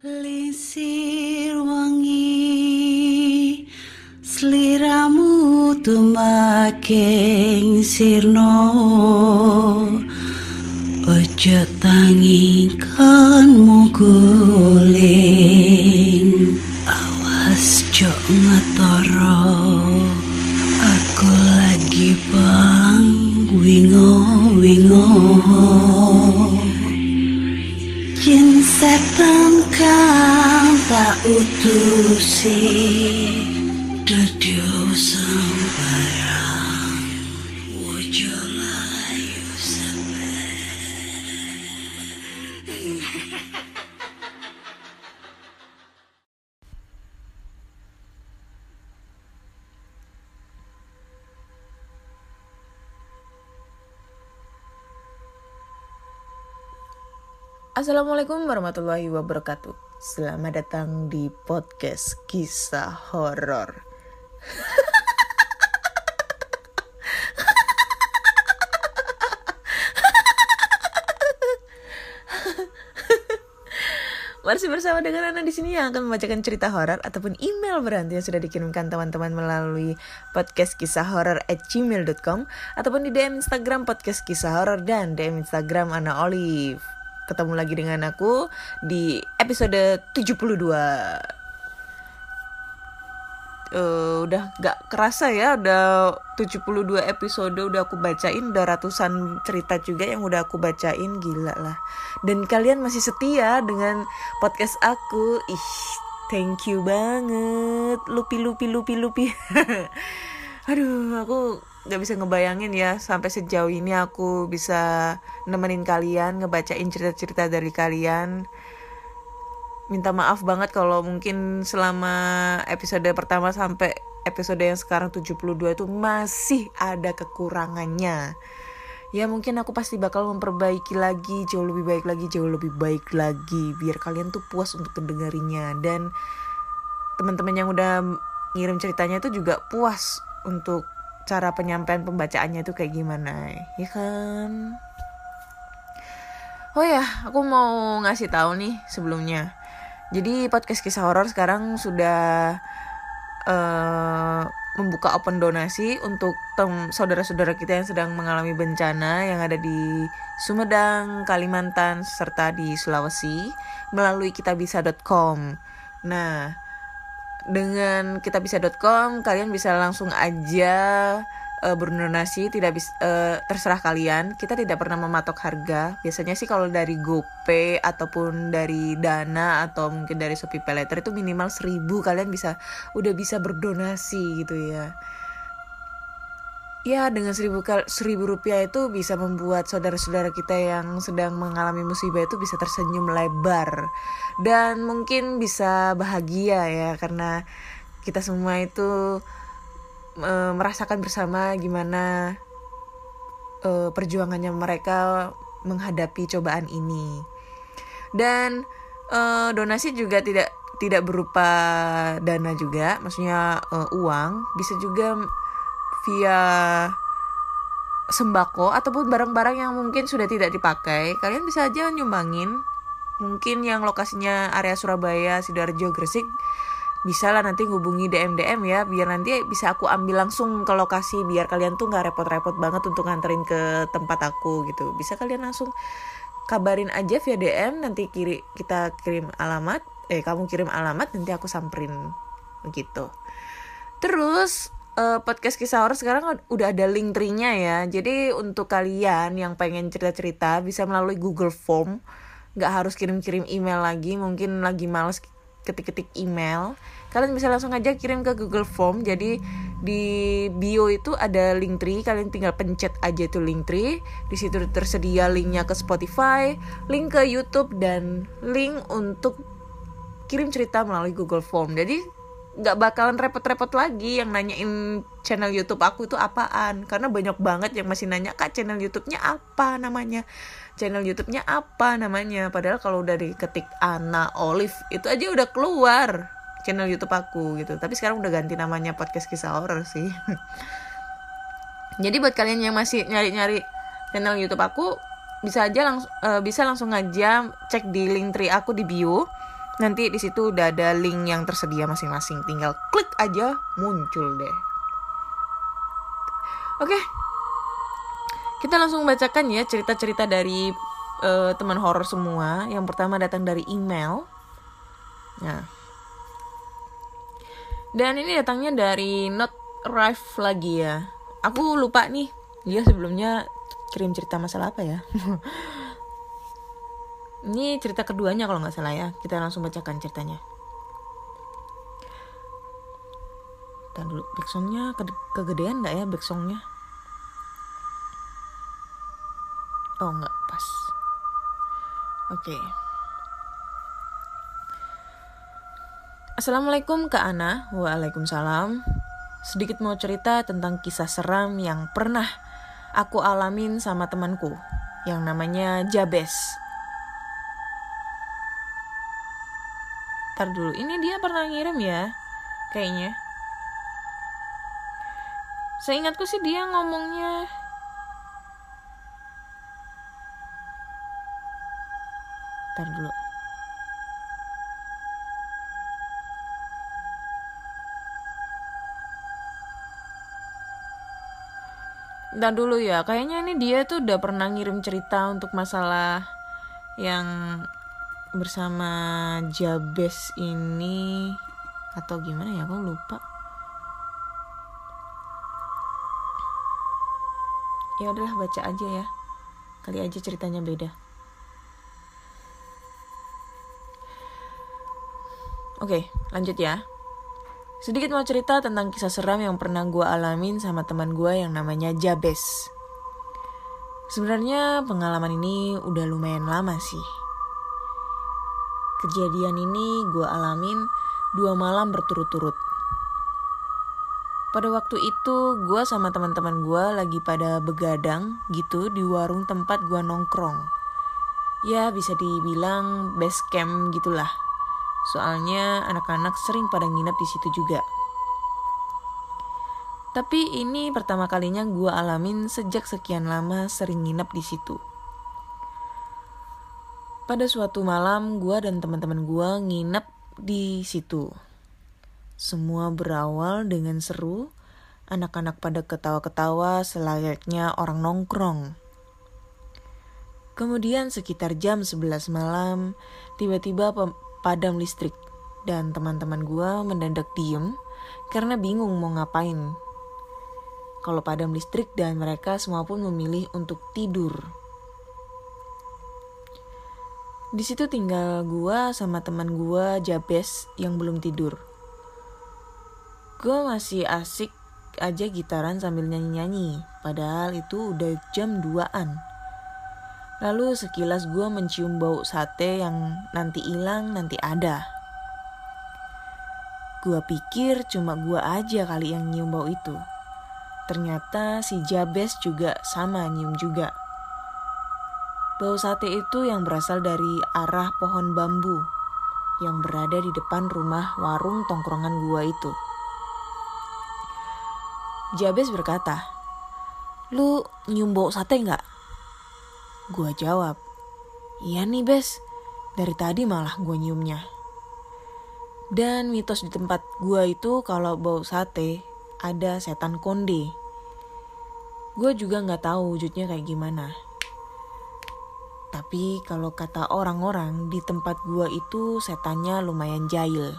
Lisir wangi Seliramu tumaking sirno. Ojo tangikanmu guling Awas jok ngetoro. Aku lagi bang wingo wingo. Jin setan kang tak Dadio Assalamualaikum warahmatullahi wabarakatuh. Selamat datang di podcast kisah horor. Masih bersama dengan Ana di sini yang akan membacakan cerita horor ataupun email berhantu yang sudah dikirimkan teman-teman melalui podcast kisah horor at gmail.com ataupun di DM Instagram podcast kisah horor dan DM Instagram Ana Olive ketemu lagi dengan aku di episode 72 Uh, udah gak kerasa ya udah 72 episode udah aku bacain udah ratusan cerita juga yang udah aku bacain gila lah. Dan kalian masih setia dengan podcast aku? Ih thank you banget. Lupi lupi lupi lupi. Aduh aku gak bisa ngebayangin ya sampai sejauh ini aku bisa nemenin kalian ngebacain cerita-cerita dari kalian. Minta maaf banget kalau mungkin selama episode pertama sampai episode yang sekarang 72 itu masih ada kekurangannya. Ya mungkin aku pasti bakal memperbaiki lagi jauh lebih baik lagi jauh lebih baik lagi biar kalian tuh puas untuk mendengarinya dan teman-teman yang udah ngirim ceritanya itu juga puas untuk cara penyampaian pembacaannya itu kayak gimana ya kan oh ya aku mau ngasih tahu nih sebelumnya jadi podcast kisah horor sekarang sudah uh, membuka open donasi untuk saudara-saudara kita yang sedang mengalami bencana yang ada di Sumedang, Kalimantan, serta di Sulawesi melalui kitabisa.com. Nah, dengan kitabisa.com kalian bisa langsung aja uh, berdonasi tidak bisa uh, terserah kalian. Kita tidak pernah mematok harga. Biasanya sih kalau dari GoPay ataupun dari Dana atau mungkin dari Shopee Paylater itu minimal seribu kalian bisa udah bisa berdonasi gitu ya ya dengan seribu, seribu rupiah itu bisa membuat saudara-saudara kita yang sedang mengalami musibah itu bisa tersenyum lebar. Dan mungkin bisa bahagia ya karena kita semua itu e, merasakan bersama gimana e, perjuangannya mereka menghadapi cobaan ini. Dan e, donasi juga tidak tidak berupa dana juga maksudnya e, uang. Bisa juga via sembako ataupun barang-barang yang mungkin sudah tidak dipakai kalian bisa aja nyumbangin. Mungkin yang lokasinya area Surabaya sidoarjo Gresik bisa lah nanti hubungi DM DM ya biar nanti bisa aku ambil langsung ke lokasi biar kalian tuh nggak repot-repot banget untuk nganterin ke tempat aku gitu. Bisa kalian langsung kabarin aja via DM nanti kiri kita kirim alamat eh kamu kirim alamat nanti aku samperin begitu. Terus uh, podcast kisah horor sekarang udah ada link tree-nya ya. Jadi untuk kalian yang pengen cerita-cerita bisa melalui Google Form. Nggak harus kirim-kirim email lagi, mungkin lagi males ketik-ketik email. Kalian bisa langsung aja kirim ke Google Form. Jadi di bio itu ada link tree, kalian tinggal pencet aja tuh link tree. Di situ tersedia linknya ke Spotify, link ke YouTube dan link untuk kirim cerita melalui Google Form. Jadi nggak bakalan repot-repot lagi yang nanyain channel YouTube aku itu apaan. Karena banyak banget yang masih nanya kak channel YouTube-nya apa namanya? Channel YouTube-nya apa namanya? Padahal kalau udah diketik Ana Olive itu aja udah keluar channel YouTube aku gitu. Tapi sekarang udah ganti namanya podcast kisah horror sih. Jadi buat kalian yang masih nyari-nyari channel YouTube aku bisa aja langsung uh, bisa langsung aja cek di link tree aku di bio Nanti di situ udah ada link yang tersedia masing-masing. Tinggal klik aja muncul deh. Oke. Kita langsung bacakan ya cerita-cerita dari uh, teman horor semua. Yang pertama datang dari email. Nah. Dan ini datangnya dari not arrive lagi ya. Aku lupa nih. Dia sebelumnya kirim cerita masalah apa ya? Ini cerita keduanya kalau nggak salah ya. Kita langsung bacakan ceritanya. Kita dulu backsongnya ke kegedean nggak ya backsongnya? Oh nggak pas. Oke. Okay. Assalamualaikum Kak Ana. Waalaikumsalam. Sedikit mau cerita tentang kisah seram yang pernah aku alamin sama temanku yang namanya Jabes. Ntar dulu, ini dia pernah ngirim ya, kayaknya. Seingatku sih dia ngomongnya Ntar dulu. Ntar dulu ya, kayaknya ini dia tuh udah pernah ngirim cerita untuk masalah yang bersama Jabes ini atau gimana ya aku lupa. Ya udahlah baca aja ya. Kali aja ceritanya beda. Oke lanjut ya. Sedikit mau cerita tentang kisah seram yang pernah gue alamin sama teman gue yang namanya Jabes sebenarnya pengalaman ini udah lumayan lama sih Kejadian ini gue alamin dua malam berturut-turut. Pada waktu itu gue sama teman-teman gue lagi pada begadang gitu di warung tempat gue nongkrong. Ya bisa dibilang base camp gitulah. Soalnya anak-anak sering pada nginep di situ juga. Tapi ini pertama kalinya gue alamin sejak sekian lama sering nginep di situ. Pada suatu malam, gue dan teman-teman gue nginep di situ. Semua berawal dengan seru, anak-anak pada ketawa-ketawa selayaknya orang nongkrong. Kemudian sekitar jam 11 malam, tiba-tiba padam listrik dan teman-teman gue mendadak diem karena bingung mau ngapain. Kalau padam listrik dan mereka semua pun memilih untuk tidur. Di situ tinggal gua sama teman gua Jabes yang belum tidur. Gua masih asik aja gitaran sambil nyanyi-nyanyi, padahal itu udah jam 2-an. Lalu sekilas gua mencium bau sate yang nanti hilang nanti ada. Gua pikir cuma gua aja kali yang nyium bau itu. Ternyata si Jabes juga sama nyium juga. Bau sate itu yang berasal dari arah pohon bambu yang berada di depan rumah warung tongkrongan gua itu. Jabes berkata, Lu nyium bau sate nggak? Gua jawab, Iya nih Bes, dari tadi malah gua nyiumnya. Dan mitos di tempat gua itu kalau bau sate ada setan konde. Gue juga nggak tahu wujudnya kayak gimana. Tapi kalau kata orang-orang di tempat gua itu setannya lumayan jahil.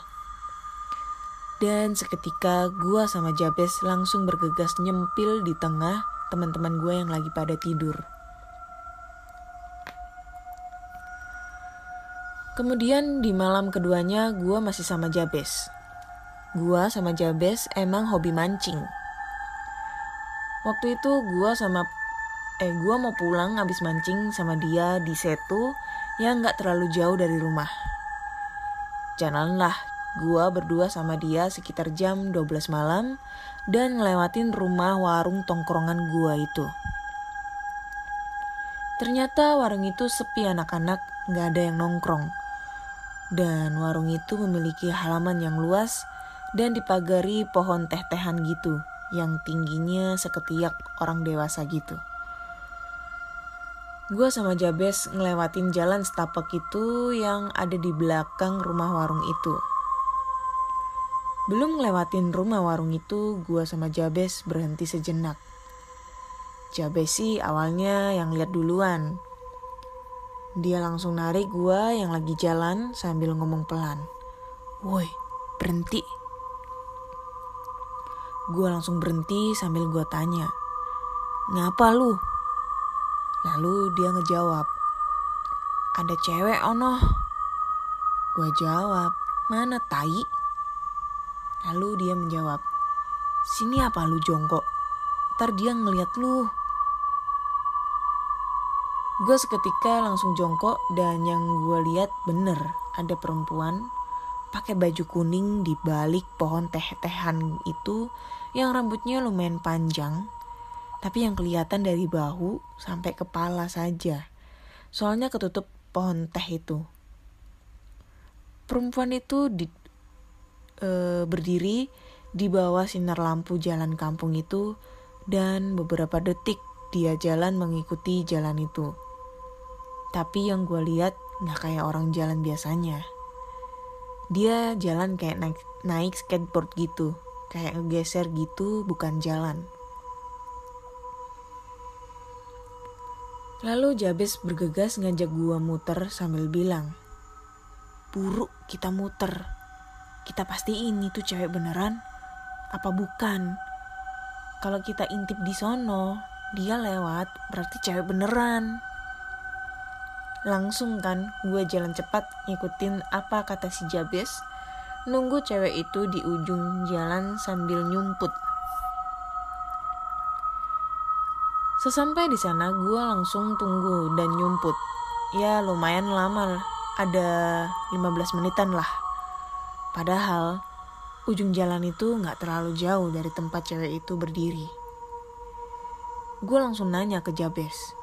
Dan seketika gua sama Jabes langsung bergegas nyempil di tengah teman-teman gue yang lagi pada tidur. Kemudian di malam keduanya gue masih sama Jabes. Gue sama Jabes emang hobi mancing. Waktu itu gue sama eh gue mau pulang abis mancing sama dia di Setu yang gak terlalu jauh dari rumah. Jalanlah gue berdua sama dia sekitar jam 12 malam dan ngelewatin rumah warung tongkrongan gue itu. Ternyata warung itu sepi anak-anak, gak ada yang nongkrong. Dan warung itu memiliki halaman yang luas dan dipagari pohon teh-tehan gitu, yang tingginya seketiak orang dewasa gitu. Gue sama Jabes ngelewatin jalan setapak itu yang ada di belakang rumah warung itu. Belum ngelewatin rumah warung itu, gue sama Jabes berhenti sejenak. Jabes sih awalnya yang lihat duluan. Dia langsung narik gue yang lagi jalan sambil ngomong pelan. Woi, berhenti. Gue langsung berhenti sambil gue tanya. Ngapa lu? Lalu dia ngejawab, ada cewek ono. Gue jawab, mana tai? Lalu dia menjawab, sini apa lu jongkok? Ntar dia ngeliat lu. Gue seketika langsung jongkok dan yang gue lihat bener ada perempuan pakai baju kuning di balik pohon teh-tehan itu yang rambutnya lumayan panjang tapi yang kelihatan dari bahu sampai kepala saja. Soalnya ketutup pohon teh itu. Perempuan itu di, e, berdiri di bawah sinar lampu jalan kampung itu dan beberapa detik dia jalan mengikuti jalan itu. Tapi yang gue lihat nggak kayak orang jalan biasanya. Dia jalan kayak naik, naik skateboard gitu, kayak ngegeser gitu bukan jalan. Lalu Jabes bergegas ngajak gua muter sambil bilang, Buruk kita muter. Kita pasti ini tuh cewek beneran. Apa bukan? Kalau kita intip di sono, dia lewat, berarti cewek beneran. Langsung kan gue jalan cepat ngikutin apa kata si Jabes. Nunggu cewek itu di ujung jalan sambil nyumput. Sesampai di sana, gue langsung tunggu dan nyumput. Ya lumayan lama, ada 15 menitan lah. Padahal, ujung jalan itu gak terlalu jauh dari tempat cewek itu berdiri. Gue langsung nanya ke Jabes.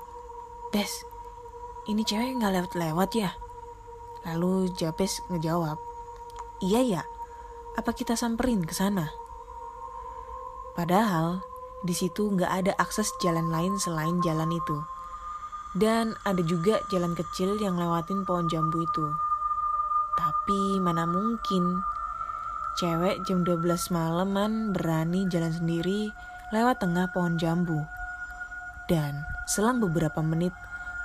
Des, ini cewek gak lewat-lewat ya? Lalu Jabes ngejawab, Iya ya, apa kita samperin ke sana? Padahal di situ nggak ada akses jalan lain selain jalan itu. Dan ada juga jalan kecil yang lewatin pohon jambu itu. Tapi mana mungkin cewek jam 12 malaman berani jalan sendiri lewat tengah pohon jambu. Dan selang beberapa menit,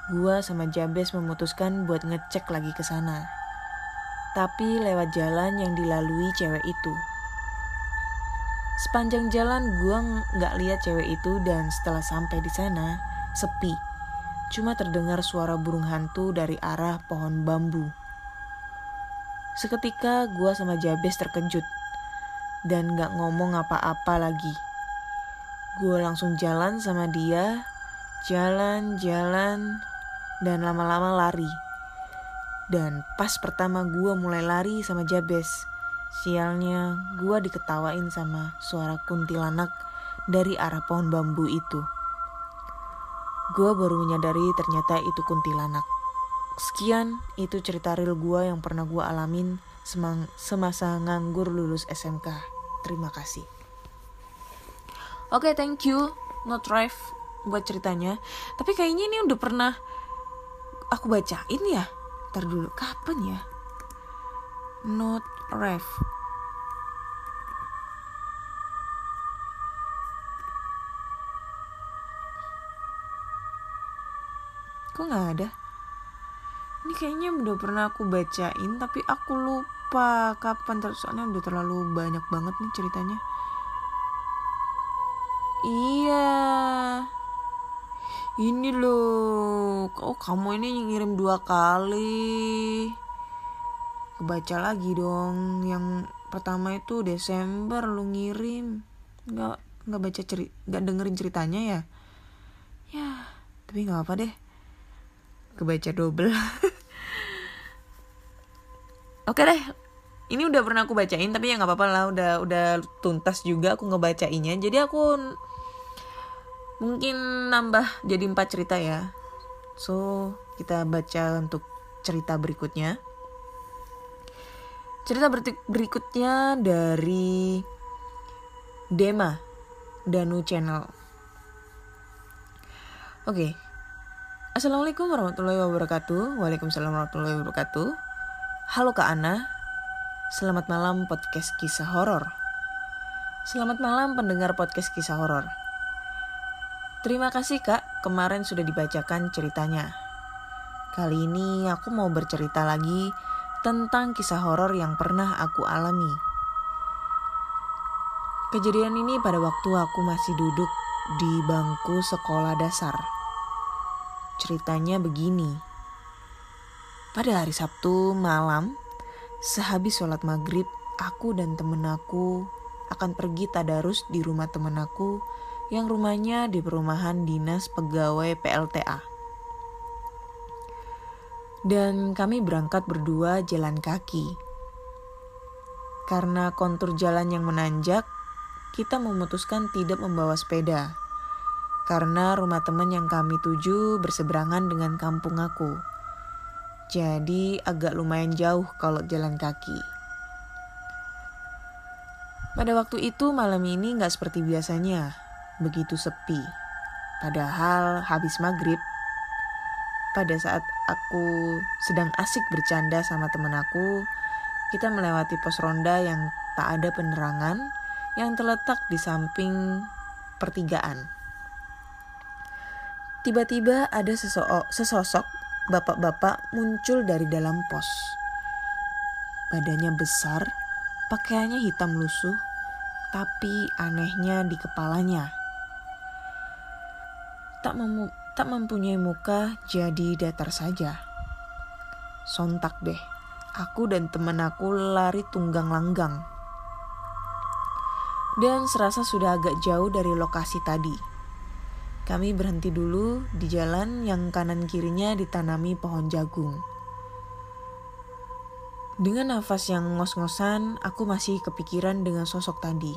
gua sama Jabes memutuskan buat ngecek lagi ke sana. Tapi lewat jalan yang dilalui cewek itu. Sepanjang jalan gue nggak lihat cewek itu dan setelah sampai di sana sepi. Cuma terdengar suara burung hantu dari arah pohon bambu. Seketika gue sama Jabes terkejut dan nggak ngomong apa-apa lagi. Gue langsung jalan sama dia, jalan-jalan dan lama-lama lari. Dan pas pertama gue mulai lari sama Jabes, Sialnya, gue diketawain sama suara kuntilanak dari arah pohon bambu itu. Gue baru menyadari ternyata itu kuntilanak. Sekian, itu cerita real gue yang pernah gue alamin semang semasa nganggur lulus SMK. Terima kasih. Oke, okay, thank you. Not drive buat ceritanya. Tapi kayaknya ini udah pernah aku bacain ya. Ntar dulu, kapan ya? Not ref kok nggak ada? Ini kayaknya udah pernah aku bacain tapi aku lupa kapan terus soalnya udah terlalu banyak banget nih ceritanya. Iya. Ini loh. Oh kamu ini ngirim dua kali kebaca lagi dong. Yang pertama itu Desember lu ngirim. Nggak nggak baca ceri nggak dengerin ceritanya ya? Ya tapi nggak apa deh. Kebaca double. Oke deh. Ini udah pernah aku bacain tapi ya nggak apa-apa lah. Udah udah tuntas juga aku ngebacainnya. Jadi aku mungkin nambah jadi empat cerita ya. So kita baca untuk cerita berikutnya Cerita berikutnya dari Dema Danu Channel. Oke. Assalamualaikum warahmatullahi wabarakatuh. Waalaikumsalam warahmatullahi wabarakatuh. Halo Kak Ana. Selamat malam podcast kisah horor. Selamat malam pendengar podcast kisah horor. Terima kasih Kak, kemarin sudah dibacakan ceritanya. Kali ini aku mau bercerita lagi tentang kisah horor yang pernah aku alami. Kejadian ini pada waktu aku masih duduk di bangku sekolah dasar. Ceritanya begini. Pada hari Sabtu malam, sehabis sholat maghrib, aku dan temen aku akan pergi tadarus di rumah temen aku yang rumahnya di perumahan dinas pegawai PLTA. Dan kami berangkat berdua jalan kaki. Karena kontur jalan yang menanjak, kita memutuskan tidak membawa sepeda karena rumah teman yang kami tuju berseberangan dengan kampung aku. Jadi agak lumayan jauh kalau jalan kaki. Pada waktu itu malam ini nggak seperti biasanya, begitu sepi. Padahal habis maghrib, pada saat aku sedang asik bercanda sama teman aku, kita melewati pos ronda yang tak ada penerangan yang terletak di samping pertigaan. Tiba-tiba ada sesosok bapak-bapak muncul dari dalam pos. Badannya besar, pakaiannya hitam lusuh, tapi anehnya di kepalanya. Tak, mem tak mempunyai muka, jadi datar saja. Sontak deh, aku dan teman aku lari tunggang langgang dan serasa sudah agak jauh dari lokasi tadi. Kami berhenti dulu di jalan yang kanan kirinya ditanami pohon jagung. Dengan nafas yang ngos-ngosan, aku masih kepikiran dengan sosok tadi.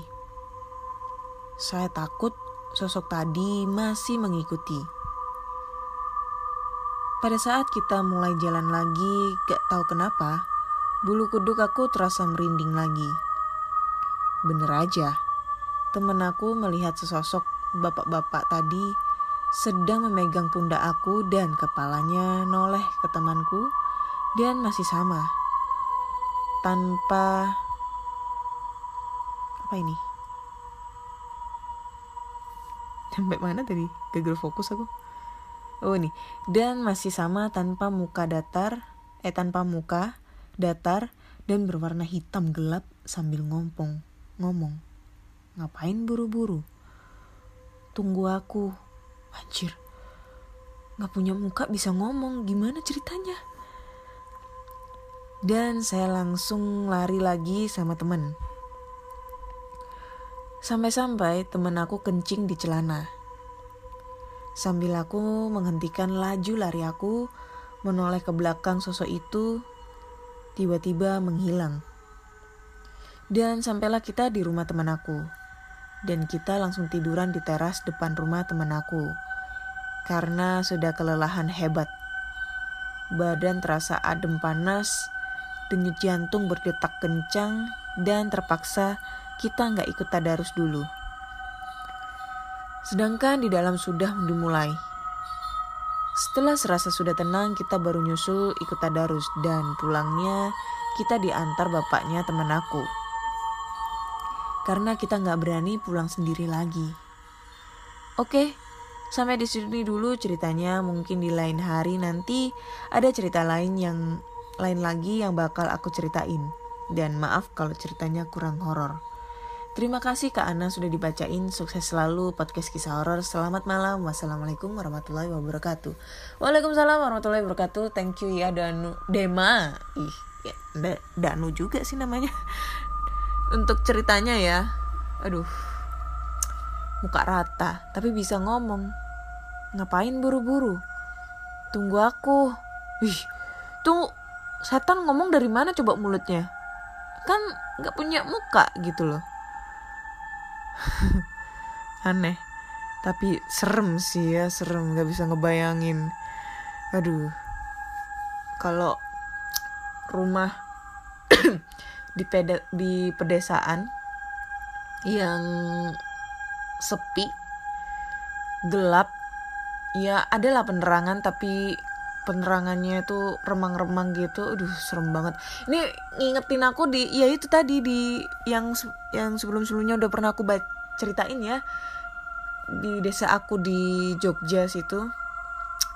Saya takut sosok tadi masih mengikuti. Pada saat kita mulai jalan lagi, gak tahu kenapa, bulu kuduk aku terasa merinding lagi. Bener aja, Temen aku melihat sesosok bapak-bapak tadi sedang memegang pundak aku dan kepalanya noleh ke temanku dan masih sama. Tanpa apa ini? Sampai mana tadi? Gagal fokus aku. Oh ini. Dan masih sama tanpa muka datar, eh tanpa muka, datar dan berwarna hitam gelap sambil ngompong, ngomong. Ngapain buru-buru? Tunggu aku. Anjir. Gak punya muka bisa ngomong. Gimana ceritanya? Dan saya langsung lari lagi sama temen. Sampai-sampai temen aku kencing di celana. Sambil aku menghentikan laju lari aku, menoleh ke belakang sosok itu, tiba-tiba menghilang. Dan sampailah kita di rumah teman aku dan kita langsung tiduran di teras depan rumah teman aku. Karena sudah kelelahan hebat. Badan terasa adem panas, denyut jantung berdetak kencang, dan terpaksa kita nggak ikut tadarus dulu. Sedangkan di dalam sudah dimulai. Setelah serasa sudah tenang, kita baru nyusul ikut tadarus dan pulangnya kita diantar bapaknya teman aku karena kita nggak berani pulang sendiri lagi. Oke, sampai di sini dulu ceritanya. Mungkin di lain hari nanti ada cerita lain yang lain lagi yang bakal aku ceritain. Dan maaf kalau ceritanya kurang horor. Terima kasih Kak Ana sudah dibacain. Sukses selalu podcast kisah horor. Selamat malam. Wassalamualaikum warahmatullahi wabarakatuh. Waalaikumsalam warahmatullahi wabarakatuh. Thank you ya Danu Dema. Ih, ya, Danu juga sih namanya untuk ceritanya ya aduh muka rata tapi bisa ngomong ngapain buru-buru tunggu aku wih tuh setan ngomong dari mana coba mulutnya kan nggak punya muka gitu loh aneh. Tapi serem sih ya serem. Nggak bisa ngebayangin. Aduh. Kalau rumah di peda di pedesaan yang sepi gelap ya adalah penerangan tapi penerangannya itu remang-remang gitu. Aduh serem banget. Ini ngingetin aku di ya itu tadi di yang yang sebelum-sebelumnya udah pernah aku baca ceritain ya. Di desa aku di Jogja situ.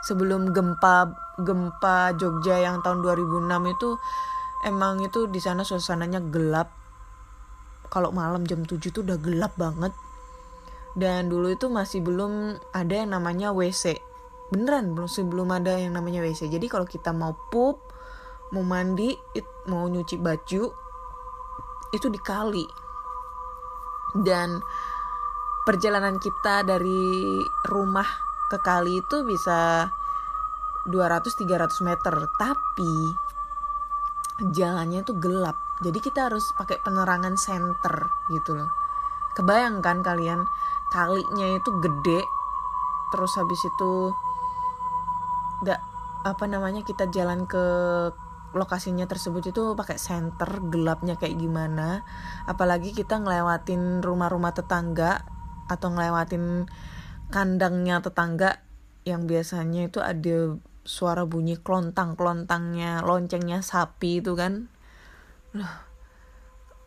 Sebelum gempa gempa Jogja yang tahun 2006 itu emang itu di sana suasananya gelap. Kalau malam jam 7 tuh udah gelap banget. Dan dulu itu masih belum ada yang namanya WC beneran belum sebelum ada yang namanya WC jadi kalau kita mau pup mau mandi mau nyuci baju itu di kali dan perjalanan kita dari rumah ke kali itu bisa 200-300 meter. Tapi jalannya tuh gelap. Jadi kita harus pakai penerangan senter gitu loh. Kebayangkan kalian kalinya itu gede terus habis itu gak apa namanya kita jalan ke lokasinya tersebut itu pakai senter gelapnya kayak gimana. Apalagi kita ngelewatin rumah-rumah tetangga atau ngelewatin kandangnya tetangga yang biasanya itu ada suara bunyi klontang klontangnya loncengnya sapi itu kan. Loh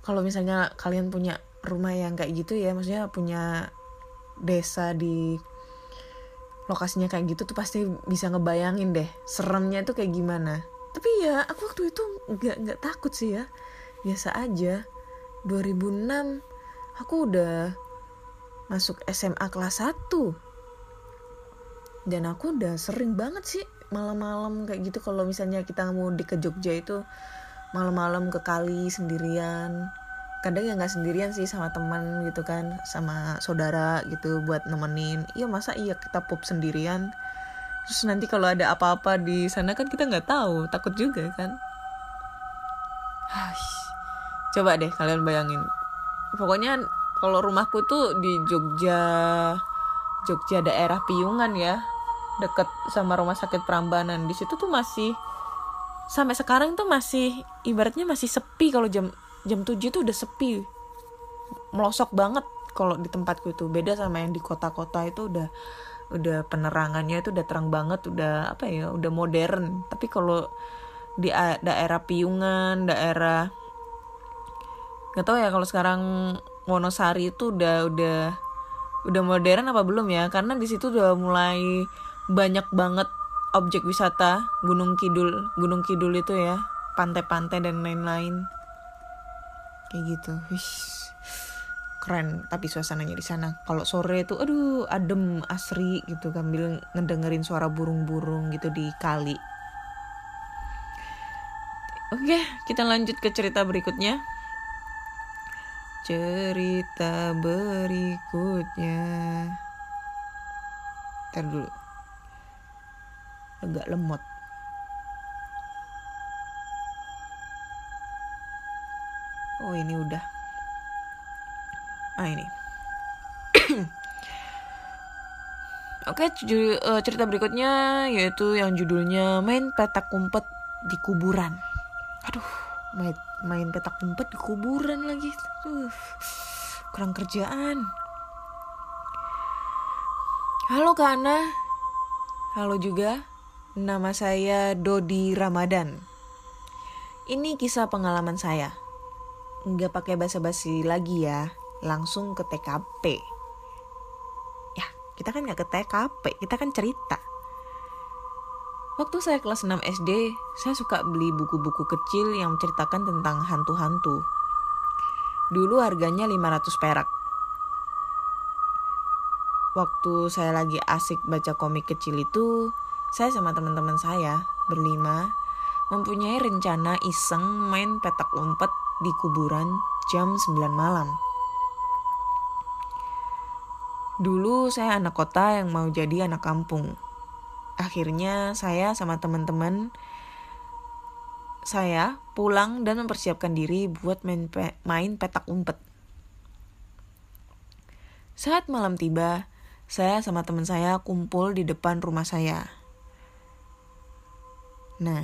kalau misalnya kalian punya rumah yang kayak gitu ya maksudnya punya desa di lokasinya kayak gitu tuh pasti bisa ngebayangin deh seremnya itu kayak gimana. Tapi ya aku waktu itu nggak nggak takut sih ya. Biasa aja. 2006 aku udah masuk SMA kelas 1 dan aku udah sering banget sih malam-malam kayak gitu. Kalau misalnya kita mau di ke Jogja itu malam-malam ke kali sendirian kadang ya nggak sendirian sih sama teman gitu kan sama saudara gitu buat nemenin. Iya masa iya kita pop sendirian? Terus nanti kalau ada apa-apa di sana kan kita nggak tahu takut juga kan? Coba deh kalian bayangin. Pokoknya kalau rumahku tuh di Jogja Jogja daerah Piungan ya deket sama rumah sakit Prambanan. Di situ tuh masih sampai sekarang tuh masih ibaratnya masih sepi kalau jam jam 7 tuh udah sepi. Melosok banget kalau di tempatku itu. Beda sama yang di kota-kota itu udah udah penerangannya itu udah terang banget udah apa ya udah modern. Tapi kalau di daerah Piungan daerah nggak tahu ya kalau sekarang Wonosari itu udah udah udah modern apa belum ya? Karena di situ udah mulai banyak banget objek wisata Gunung Kidul Gunung Kidul itu ya pantai-pantai dan lain-lain kayak gitu. Wish. keren. Tapi suasananya di sana kalau sore itu aduh adem asri gitu sambil ngedengerin suara burung-burung gitu di kali. Oke kita lanjut ke cerita berikutnya. Cerita berikutnya. Ntar dulu. Agak lemot oh ini udah. Ah ini. Oke, eh, cerita berikutnya yaitu yang judulnya main petak umpet di kuburan. Aduh, main main petak umpet di kuburan lagi. Tuh kurang kerjaan. Halo Kana halo juga. Nama saya Dodi Ramadan. Ini kisah pengalaman saya nggak pakai basa-basi lagi ya langsung ke TKP ya kita kan nggak ke TKP kita kan cerita Waktu saya kelas 6 SD, saya suka beli buku-buku kecil yang menceritakan tentang hantu-hantu. Dulu harganya 500 perak. Waktu saya lagi asik baca komik kecil itu, saya sama teman-teman saya berlima mempunyai rencana iseng main petak umpet di kuburan jam 9 malam. Dulu saya anak kota yang mau jadi anak kampung akhirnya saya sama teman-teman saya pulang dan mempersiapkan diri buat main, pe main petak umpet. Saat malam tiba, saya sama teman saya kumpul di depan rumah saya. Nah,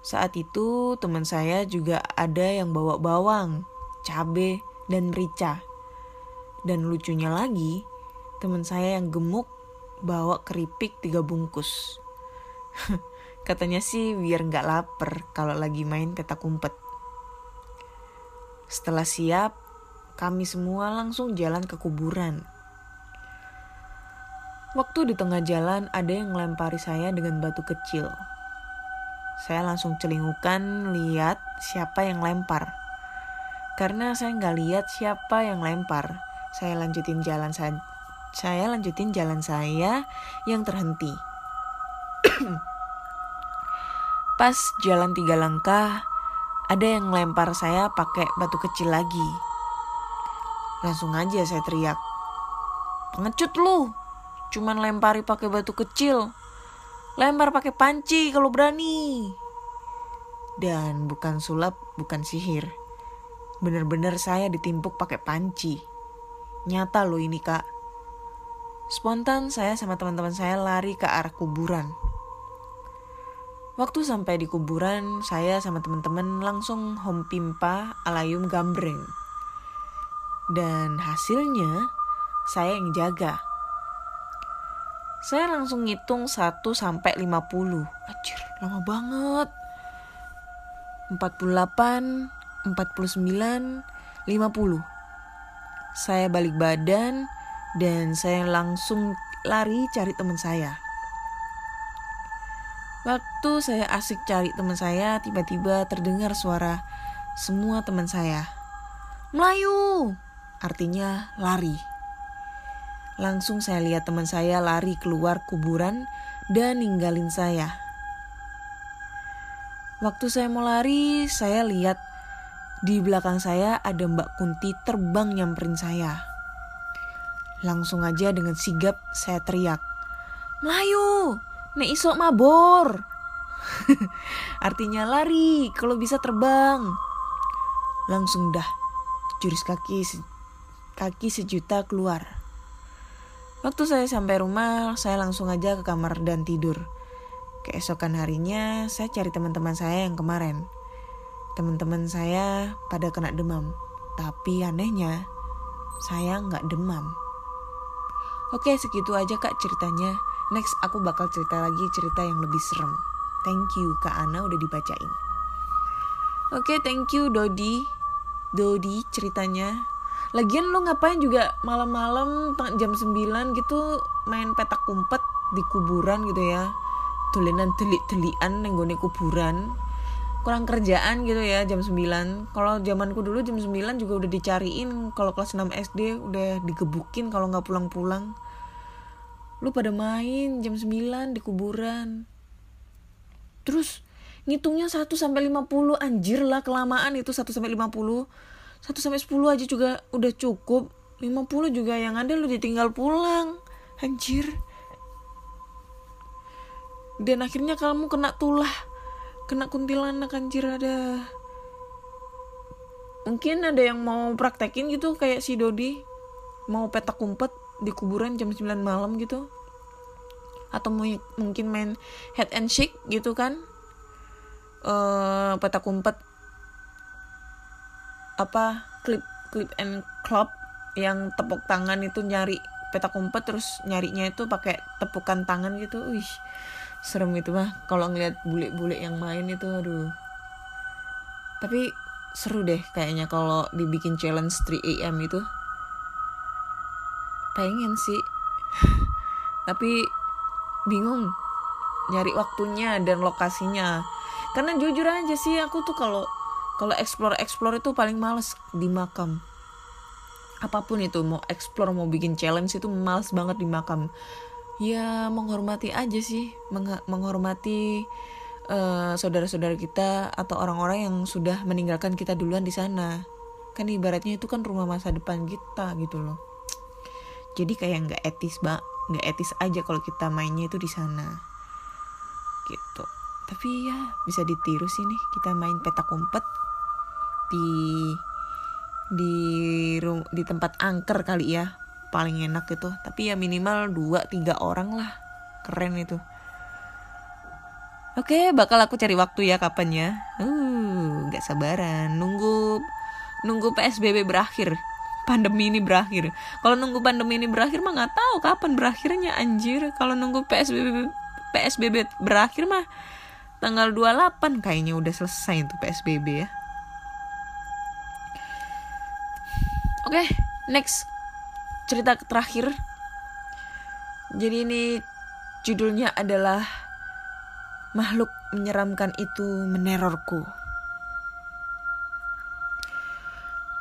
saat itu teman saya juga ada yang bawa bawang, cabe, dan merica. Dan lucunya lagi, teman saya yang gemuk bawa keripik tiga bungkus. Katanya sih biar nggak lapar kalau lagi main petak umpet. Setelah siap, kami semua langsung jalan ke kuburan. Waktu di tengah jalan ada yang melempari saya dengan batu kecil. Saya langsung celingukan lihat siapa yang lempar. Karena saya nggak lihat siapa yang lempar, saya lanjutin jalan saya. Saya lanjutin jalan saya yang terhenti. Pas jalan tiga langkah, ada yang lempar saya pakai batu kecil lagi. Langsung aja saya teriak. Pengecut lu, cuman lempari pakai batu kecil. Lempar pakai panci kalau berani. Dan bukan sulap, bukan sihir. Bener-bener saya ditimpuk pakai panci. Nyata loh ini kak. Spontan saya sama teman-teman saya lari ke arah kuburan. Waktu sampai di kuburan, saya sama teman-teman langsung home pimpa alayum gambreng. Dan hasilnya, saya yang jaga. Saya langsung ngitung 1 sampai 50. Anjir, lama banget. 48, 49, 50. Saya balik badan dan saya langsung lari cari teman saya. Waktu saya asik cari teman saya, tiba-tiba terdengar suara semua teman saya. Melayu! Artinya lari. Langsung saya lihat teman saya lari keluar kuburan dan ninggalin saya. Waktu saya mau lari, saya lihat di belakang saya ada Mbak Kunti terbang nyamperin saya. Langsung aja dengan sigap saya teriak. Melayu! Nek isok mabor. Artinya lari kalau bisa terbang. Langsung dah jurus kaki kaki sejuta keluar. Waktu saya sampai rumah, saya langsung aja ke kamar dan tidur. Keesokan harinya, saya cari teman-teman saya yang kemarin. Teman-teman saya pada kena demam. Tapi anehnya, saya nggak demam. Oke, segitu aja kak ceritanya. Next aku bakal cerita lagi cerita yang lebih serem. Thank you Kak Ana udah dibacain. Oke, thank you Dodi. Dodi ceritanya. Lagian lo ngapain juga malam-malam jam 9 gitu main petak umpet di kuburan gitu ya. Tulinan telik-telian nenggone kuburan. Kurang kerjaan gitu ya jam 9. Kalau zamanku dulu jam 9 juga udah dicariin kalau kelas 6 SD udah digebukin kalau nggak pulang-pulang lu pada main jam 9 di kuburan terus ngitungnya 1 sampai 50 anjir lah kelamaan itu 1 sampai 50 1 sampai 10 aja juga udah cukup. 50 juga yang ada lu ditinggal pulang. Anjir. Dan akhirnya kamu kena tulah. Kena kuntilanak anjir ada. Mungkin ada yang mau praktekin gitu kayak si Dodi. Mau petak umpet di kuburan jam 9 malam gitu. Atau mungkin main head and shake gitu kan. Uh, petak umpet apa klip klip and club yang tepuk tangan itu nyari petak umpet terus nyarinya itu pakai tepukan tangan gitu. Wih serem itu mah. Kalau ngeliat bule-bule yang main itu aduh. Tapi seru deh kayaknya kalau dibikin challenge 3 am itu. Pengen sih. Tapi bingung nyari waktunya dan lokasinya. Karena jujur aja sih aku tuh kalau kalau explore explore itu paling males di makam. Apa pun itu mau explore mau bikin challenge itu males banget di makam. Ya menghormati aja sih. Meng menghormati uh, saudara-saudara kita atau orang-orang yang sudah meninggalkan kita duluan di sana. Kan ibaratnya itu kan rumah masa depan kita gitu loh. Jadi kayak nggak etis mbak nggak etis aja kalau kita mainnya itu di sana. Gitu. Tapi ya bisa ditiru sih nih kita main petak umpet di di di tempat angker kali ya paling enak itu tapi ya minimal dua tiga orang lah keren itu Oke, bakal aku cari waktu ya kapannya. Uh, nggak sabaran. Nunggu nunggu PSBB berakhir pandemi ini berakhir. Kalau nunggu pandemi ini berakhir mah nggak tahu kapan berakhirnya anjir. Kalau nunggu PSBB PSBB berakhir mah tanggal 28 kayaknya udah selesai itu PSBB ya. Oke, next cerita terakhir. Jadi ini judulnya adalah makhluk menyeramkan itu menerorku.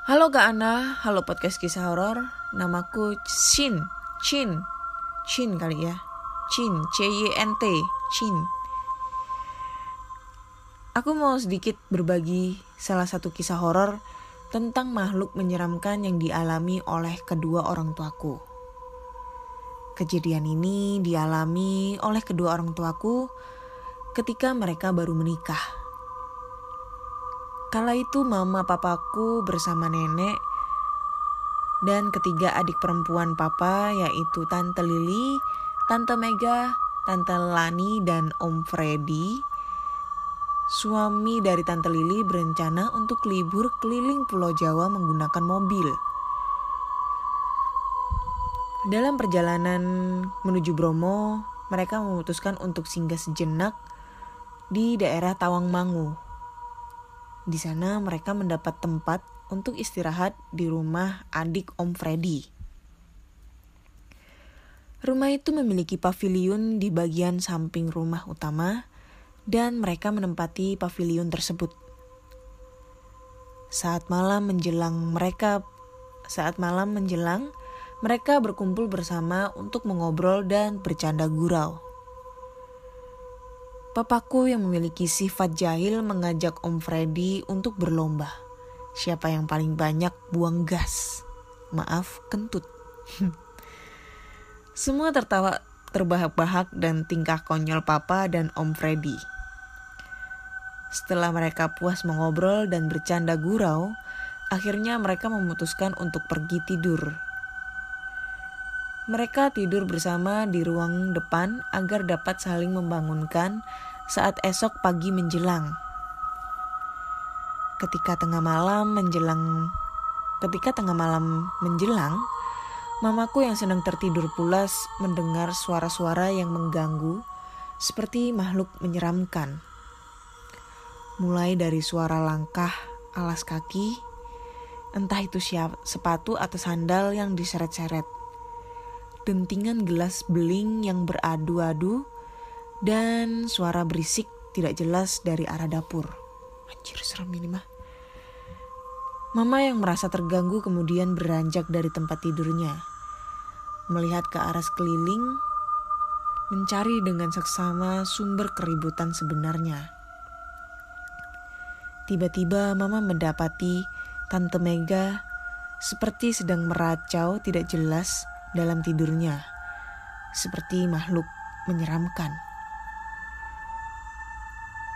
Halo Kak Ana, halo podcast kisah horor. Namaku Chin, Chin, Chin kali ya. Chin, C Y N T, Chin. Aku mau sedikit berbagi salah satu kisah horor tentang makhluk menyeramkan yang dialami oleh kedua orang tuaku. Kejadian ini dialami oleh kedua orang tuaku ketika mereka baru menikah. Kala itu mama papaku bersama nenek dan ketiga adik perempuan papa yaitu Tante Lili, Tante Mega, Tante Lani, dan Om Freddy. Suami dari Tante Lili berencana untuk libur keliling Pulau Jawa menggunakan mobil. Dalam perjalanan menuju Bromo, mereka memutuskan untuk singgah sejenak di daerah Tawangmangu. Di sana mereka mendapat tempat untuk istirahat di rumah adik Om Freddy. Rumah itu memiliki pavilion di bagian samping rumah utama dan mereka menempati pavilion tersebut. Saat malam menjelang mereka saat malam menjelang mereka berkumpul bersama untuk mengobrol dan bercanda gurau. Papaku yang memiliki sifat jahil mengajak Om Freddy untuk berlomba. Siapa yang paling banyak buang gas? Maaf, kentut. Semua tertawa terbahak-bahak dan tingkah konyol Papa dan Om Freddy. Setelah mereka puas mengobrol dan bercanda gurau, akhirnya mereka memutuskan untuk pergi tidur. Mereka tidur bersama di ruang depan agar dapat saling membangunkan saat esok pagi menjelang. Ketika tengah malam menjelang ketika tengah malam menjelang, mamaku yang sedang tertidur pulas mendengar suara-suara yang mengganggu seperti makhluk menyeramkan. Mulai dari suara langkah alas kaki, entah itu siap, sepatu atau sandal yang diseret-seret dentingan gelas beling yang beradu-adu, dan suara berisik tidak jelas dari arah dapur. Anjir, serem ini mah. Mama yang merasa terganggu kemudian beranjak dari tempat tidurnya. Melihat ke arah sekeliling, mencari dengan seksama sumber keributan sebenarnya. Tiba-tiba mama mendapati Tante Mega seperti sedang meracau tidak jelas dalam tidurnya, seperti makhluk menyeramkan.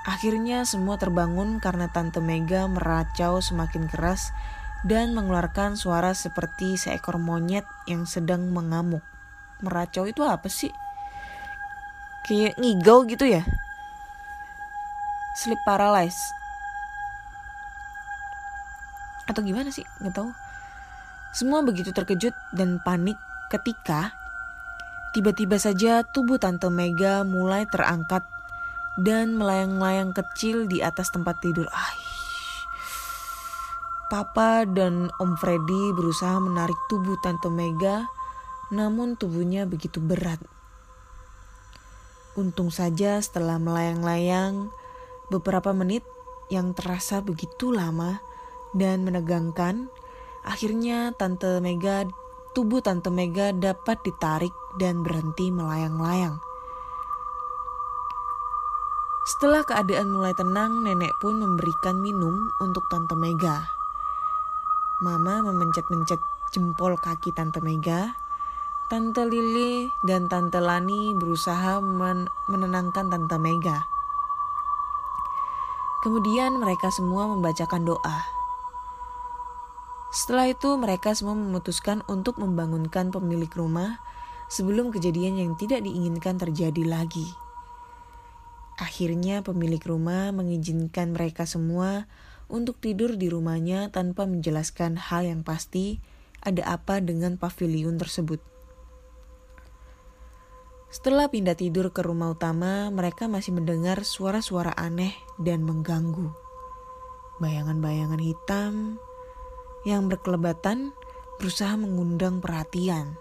Akhirnya semua terbangun karena Tante Mega meracau semakin keras dan mengeluarkan suara seperti seekor monyet yang sedang mengamuk. Meracau itu apa sih? Kayak ngigau gitu ya? Sleep paralysis. Atau gimana sih? Gak tahu. Semua begitu terkejut dan panik ketika tiba-tiba saja tubuh Tante Mega mulai terangkat dan melayang-layang kecil di atas tempat tidur. Ay. Papa dan Om Freddy berusaha menarik tubuh Tante Mega, namun tubuhnya begitu berat. Untung saja setelah melayang-layang beberapa menit yang terasa begitu lama dan menegangkan, akhirnya Tante Mega tubuh Tante Mega dapat ditarik dan berhenti melayang-layang. Setelah keadaan mulai tenang, nenek pun memberikan minum untuk Tante Mega. Mama memencet-mencet jempol kaki Tante Mega. Tante Lili dan Tante Lani berusaha men menenangkan Tante Mega. Kemudian mereka semua membacakan doa. Setelah itu mereka semua memutuskan untuk membangunkan pemilik rumah sebelum kejadian yang tidak diinginkan terjadi lagi. Akhirnya pemilik rumah mengizinkan mereka semua untuk tidur di rumahnya tanpa menjelaskan hal yang pasti ada apa dengan pavilion tersebut. Setelah pindah tidur ke rumah utama, mereka masih mendengar suara-suara aneh dan mengganggu. Bayangan-bayangan hitam yang berkelebatan berusaha mengundang perhatian.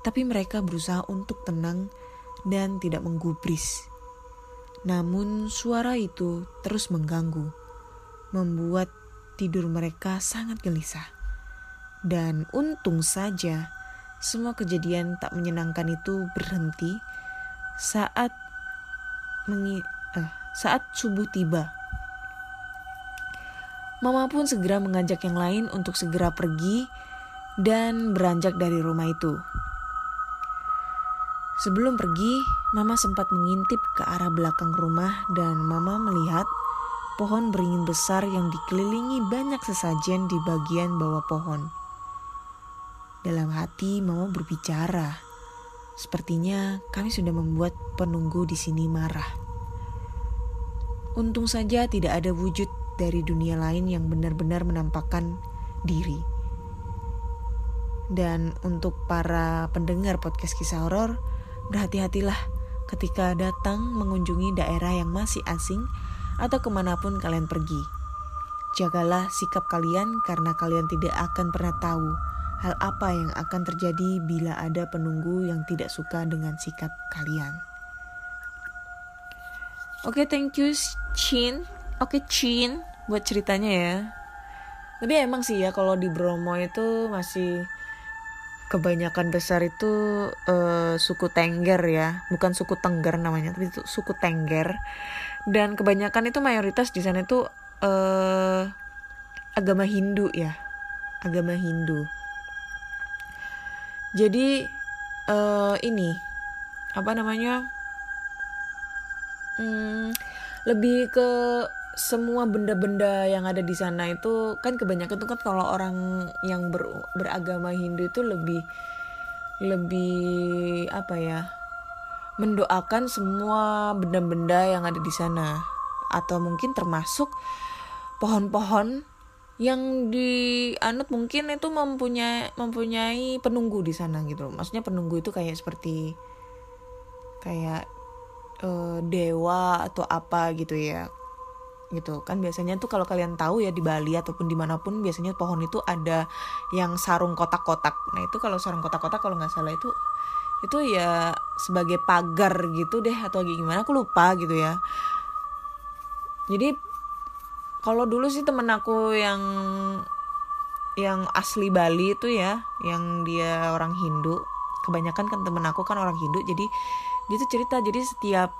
Tapi mereka berusaha untuk tenang dan tidak menggubris. Namun suara itu terus mengganggu, membuat tidur mereka sangat gelisah. Dan untung saja semua kejadian tak menyenangkan itu berhenti saat mengi eh, saat subuh tiba. Mama pun segera mengajak yang lain untuk segera pergi dan beranjak dari rumah itu. Sebelum pergi, Mama sempat mengintip ke arah belakang rumah dan Mama melihat pohon beringin besar yang dikelilingi banyak sesajen di bagian bawah pohon. Dalam hati Mama berbicara. Sepertinya kami sudah membuat penunggu di sini marah. Untung saja tidak ada wujud dari dunia lain yang benar-benar menampakkan diri. Dan untuk para pendengar podcast kisah horor, berhati-hatilah ketika datang mengunjungi daerah yang masih asing atau ke mana pun kalian pergi. Jagalah sikap kalian karena kalian tidak akan pernah tahu hal apa yang akan terjadi bila ada penunggu yang tidak suka dengan sikap kalian. Oke, okay, thank you Chin. Oke, okay, Chin buat ceritanya ya. Tapi emang sih ya kalau di Bromo itu masih kebanyakan besar itu uh, suku Tengger ya, bukan suku Tengger namanya, tapi itu suku Tengger. Dan kebanyakan itu mayoritas di sana itu uh, agama Hindu ya, agama Hindu. Jadi uh, ini apa namanya? Hmm, lebih ke semua benda-benda yang ada di sana itu kan kebanyakan itu kan kalau orang yang ber, beragama Hindu itu lebih lebih apa ya mendoakan semua benda-benda yang ada di sana. Atau mungkin termasuk pohon-pohon yang dianut mungkin itu mempunyai mempunyai penunggu di sana gitu maksudnya penunggu itu kayak seperti kayak uh, dewa atau apa gitu ya gitu. Kan biasanya tuh kalau kalian tahu ya di Bali ataupun di mana pun biasanya pohon itu ada yang sarung kotak-kotak. Nah itu kalau sarung kotak-kotak kalau nggak salah itu itu ya sebagai pagar gitu deh atau gimana aku lupa gitu ya. Jadi kalau dulu sih temen aku yang yang asli Bali itu ya yang dia orang Hindu. Kebanyakan kan temen aku kan orang Hindu jadi dia tuh cerita jadi setiap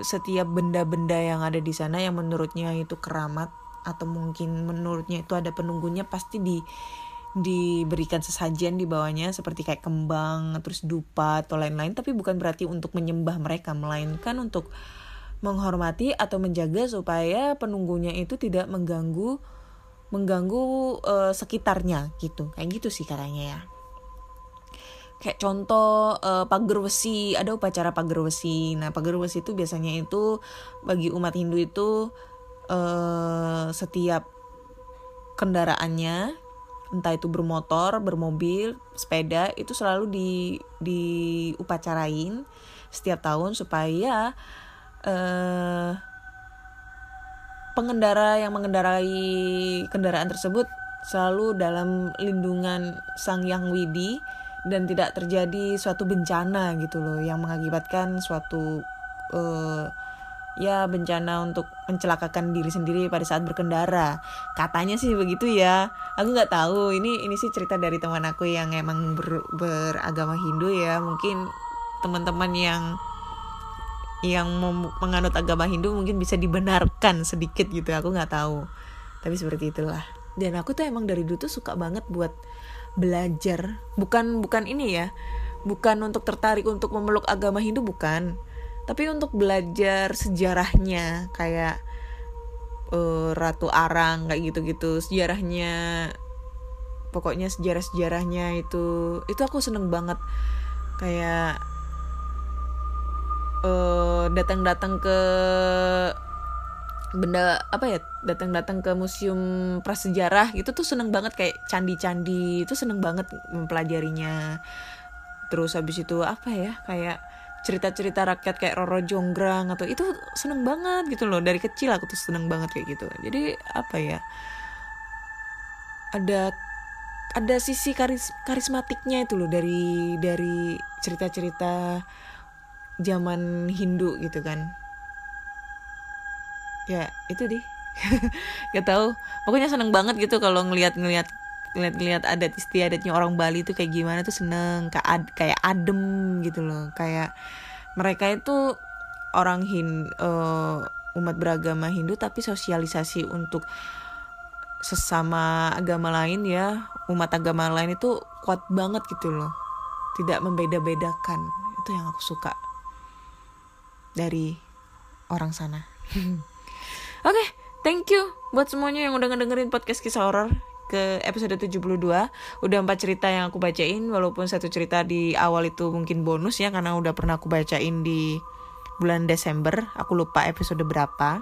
setiap benda-benda yang ada di sana yang menurutnya itu keramat atau mungkin menurutnya itu ada penunggunya pasti di diberikan sesajian di bawahnya seperti kayak kembang terus dupa atau lain-lain. Tapi bukan berarti untuk menyembah mereka melainkan untuk menghormati atau menjaga supaya penunggunya itu tidak mengganggu mengganggu uh, sekitarnya gitu. Kayak gitu sih katanya ya kayak contoh uh, pagar besi. Ada upacara pagar besi. Nah pagar besi itu biasanya itu bagi umat Hindu itu uh, setiap kendaraannya entah itu bermotor bermobil sepeda itu selalu di diupacarain setiap tahun supaya uh, pengendara yang mengendarai kendaraan tersebut selalu dalam lindungan Sang Yang Widi dan tidak terjadi suatu bencana gitu loh yang mengakibatkan suatu uh, ya bencana untuk mencelakakan diri sendiri pada saat berkendara. Katanya sih begitu ya. Aku nggak tahu. Ini ini sih cerita dari teman aku yang emang ber, beragama Hindu ya. Mungkin teman-teman yang yang menganut agama Hindu mungkin bisa dibenarkan sedikit gitu. Aku nggak tahu. Tapi seperti itulah. Dan aku tuh emang dari dulu tuh suka banget buat belajar. Bukan bukan ini ya. Bukan untuk tertarik untuk memeluk agama Hindu bukan. Tapi untuk belajar sejarahnya kayak uh, Ratu Arang kayak gitu-gitu. Sejarahnya pokoknya sejarah-sejarahnya itu itu aku seneng banget. Kayak uh, datang-datang ke benda apa ya datang-datang ke museum prasejarah gitu tuh seneng banget kayak candi-candi itu seneng banget mempelajarinya. Terus habis itu apa ya kayak cerita-cerita rakyat kayak Roro Jonggrang atau itu seneng banget gitu loh. Dari kecil aku tuh seneng banget kayak gitu. Jadi apa ya ada ada sisi karis karismatiknya itu loh dari dari cerita-cerita zaman Hindu gitu kan ya itu deh. Gak tahu pokoknya seneng banget gitu kalau ngelihat-ngelihat ngeliat-ngeliat adat istiadatnya orang Bali itu kayak gimana tuh seneng kayak ad, kayak adem gitu loh. Kayak mereka itu orang Hin uh, umat beragama Hindu tapi sosialisasi untuk sesama agama lain ya. Umat agama lain itu kuat banget gitu loh. Tidak membeda-bedakan. Itu yang aku suka dari orang sana Oke, okay, thank you buat semuanya yang udah ngedengerin podcast kisah horor ke episode 72 Udah empat cerita yang aku bacain Walaupun satu cerita di awal itu mungkin bonus ya Karena udah pernah aku bacain di bulan Desember. Aku lupa episode berapa.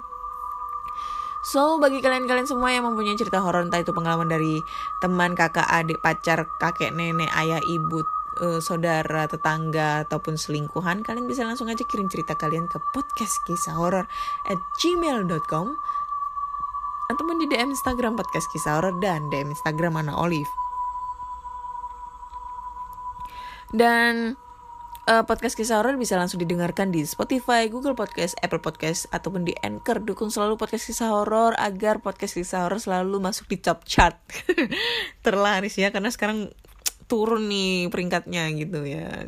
So, bagi kalian-kalian semua yang mempunyai cerita horor entah itu pengalaman dari teman, kakak, adik, pacar, kakek, nenek, ayah, ibu, uh, saudara, tetangga ataupun selingkuhan, kalian bisa langsung aja kirim cerita kalian ke podcast kisah horor at gmail.com ataupun di DM Instagram podcast kisah horor dan DM Instagram Ana Olive. Dan uh, podcast kisah horor bisa langsung didengarkan di Spotify, Google Podcast, Apple Podcast ataupun di Anchor. Dukung selalu podcast kisah horor agar podcast kisah horor selalu masuk di top chart. Terlaris ya karena sekarang turun nih peringkatnya gitu ya.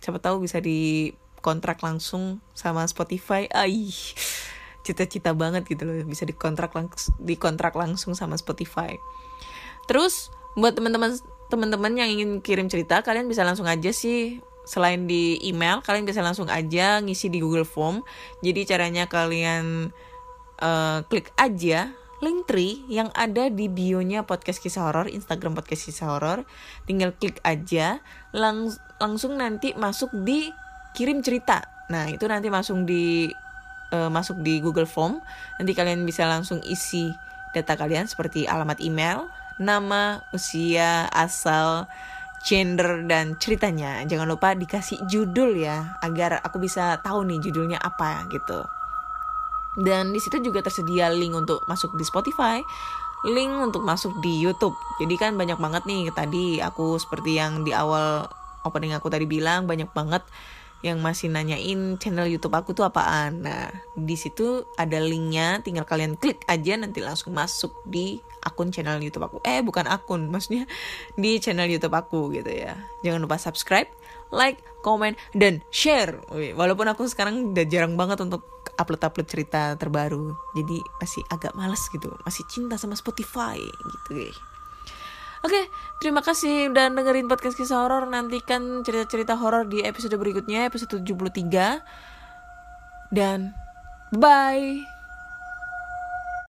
Siapa tahu bisa di kontrak langsung sama Spotify. Ay cita-cita banget gitu loh bisa dikontrak langsung dikontrak langsung sama Spotify. Terus buat teman-teman teman-teman yang ingin kirim cerita kalian bisa langsung aja sih. Selain di email kalian bisa langsung aja ngisi di Google Form. Jadi caranya kalian uh, klik aja link tree yang ada di bionya podcast kisah horor Instagram podcast kisah horor. Tinggal klik aja lang langsung nanti masuk di kirim cerita. Nah itu nanti masuk di uh, masuk di Google Form. Nanti kalian bisa langsung isi data kalian seperti alamat email nama usia asal gender dan ceritanya. Jangan lupa dikasih judul ya agar aku bisa tahu nih judulnya apa gitu dan di situ juga tersedia link untuk masuk di Spotify link untuk masuk di YouTube jadi kan banyak banget nih tadi aku seperti yang di awal opening aku tadi bilang banyak banget yang masih nanyain channel YouTube aku tuh apaan. Nah, di situ ada linknya, tinggal kalian klik aja nanti langsung masuk di akun channel YouTube aku. Eh, bukan akun, maksudnya di channel YouTube aku gitu ya. Jangan lupa subscribe, like, comment, dan share. Walaupun aku sekarang udah jarang banget untuk upload-upload cerita terbaru. Jadi masih agak males gitu. Masih cinta sama Spotify gitu guys. Oke, terima kasih udah dengerin podcast kisah horor. Nantikan cerita-cerita horor di episode berikutnya, episode 73. Dan bye.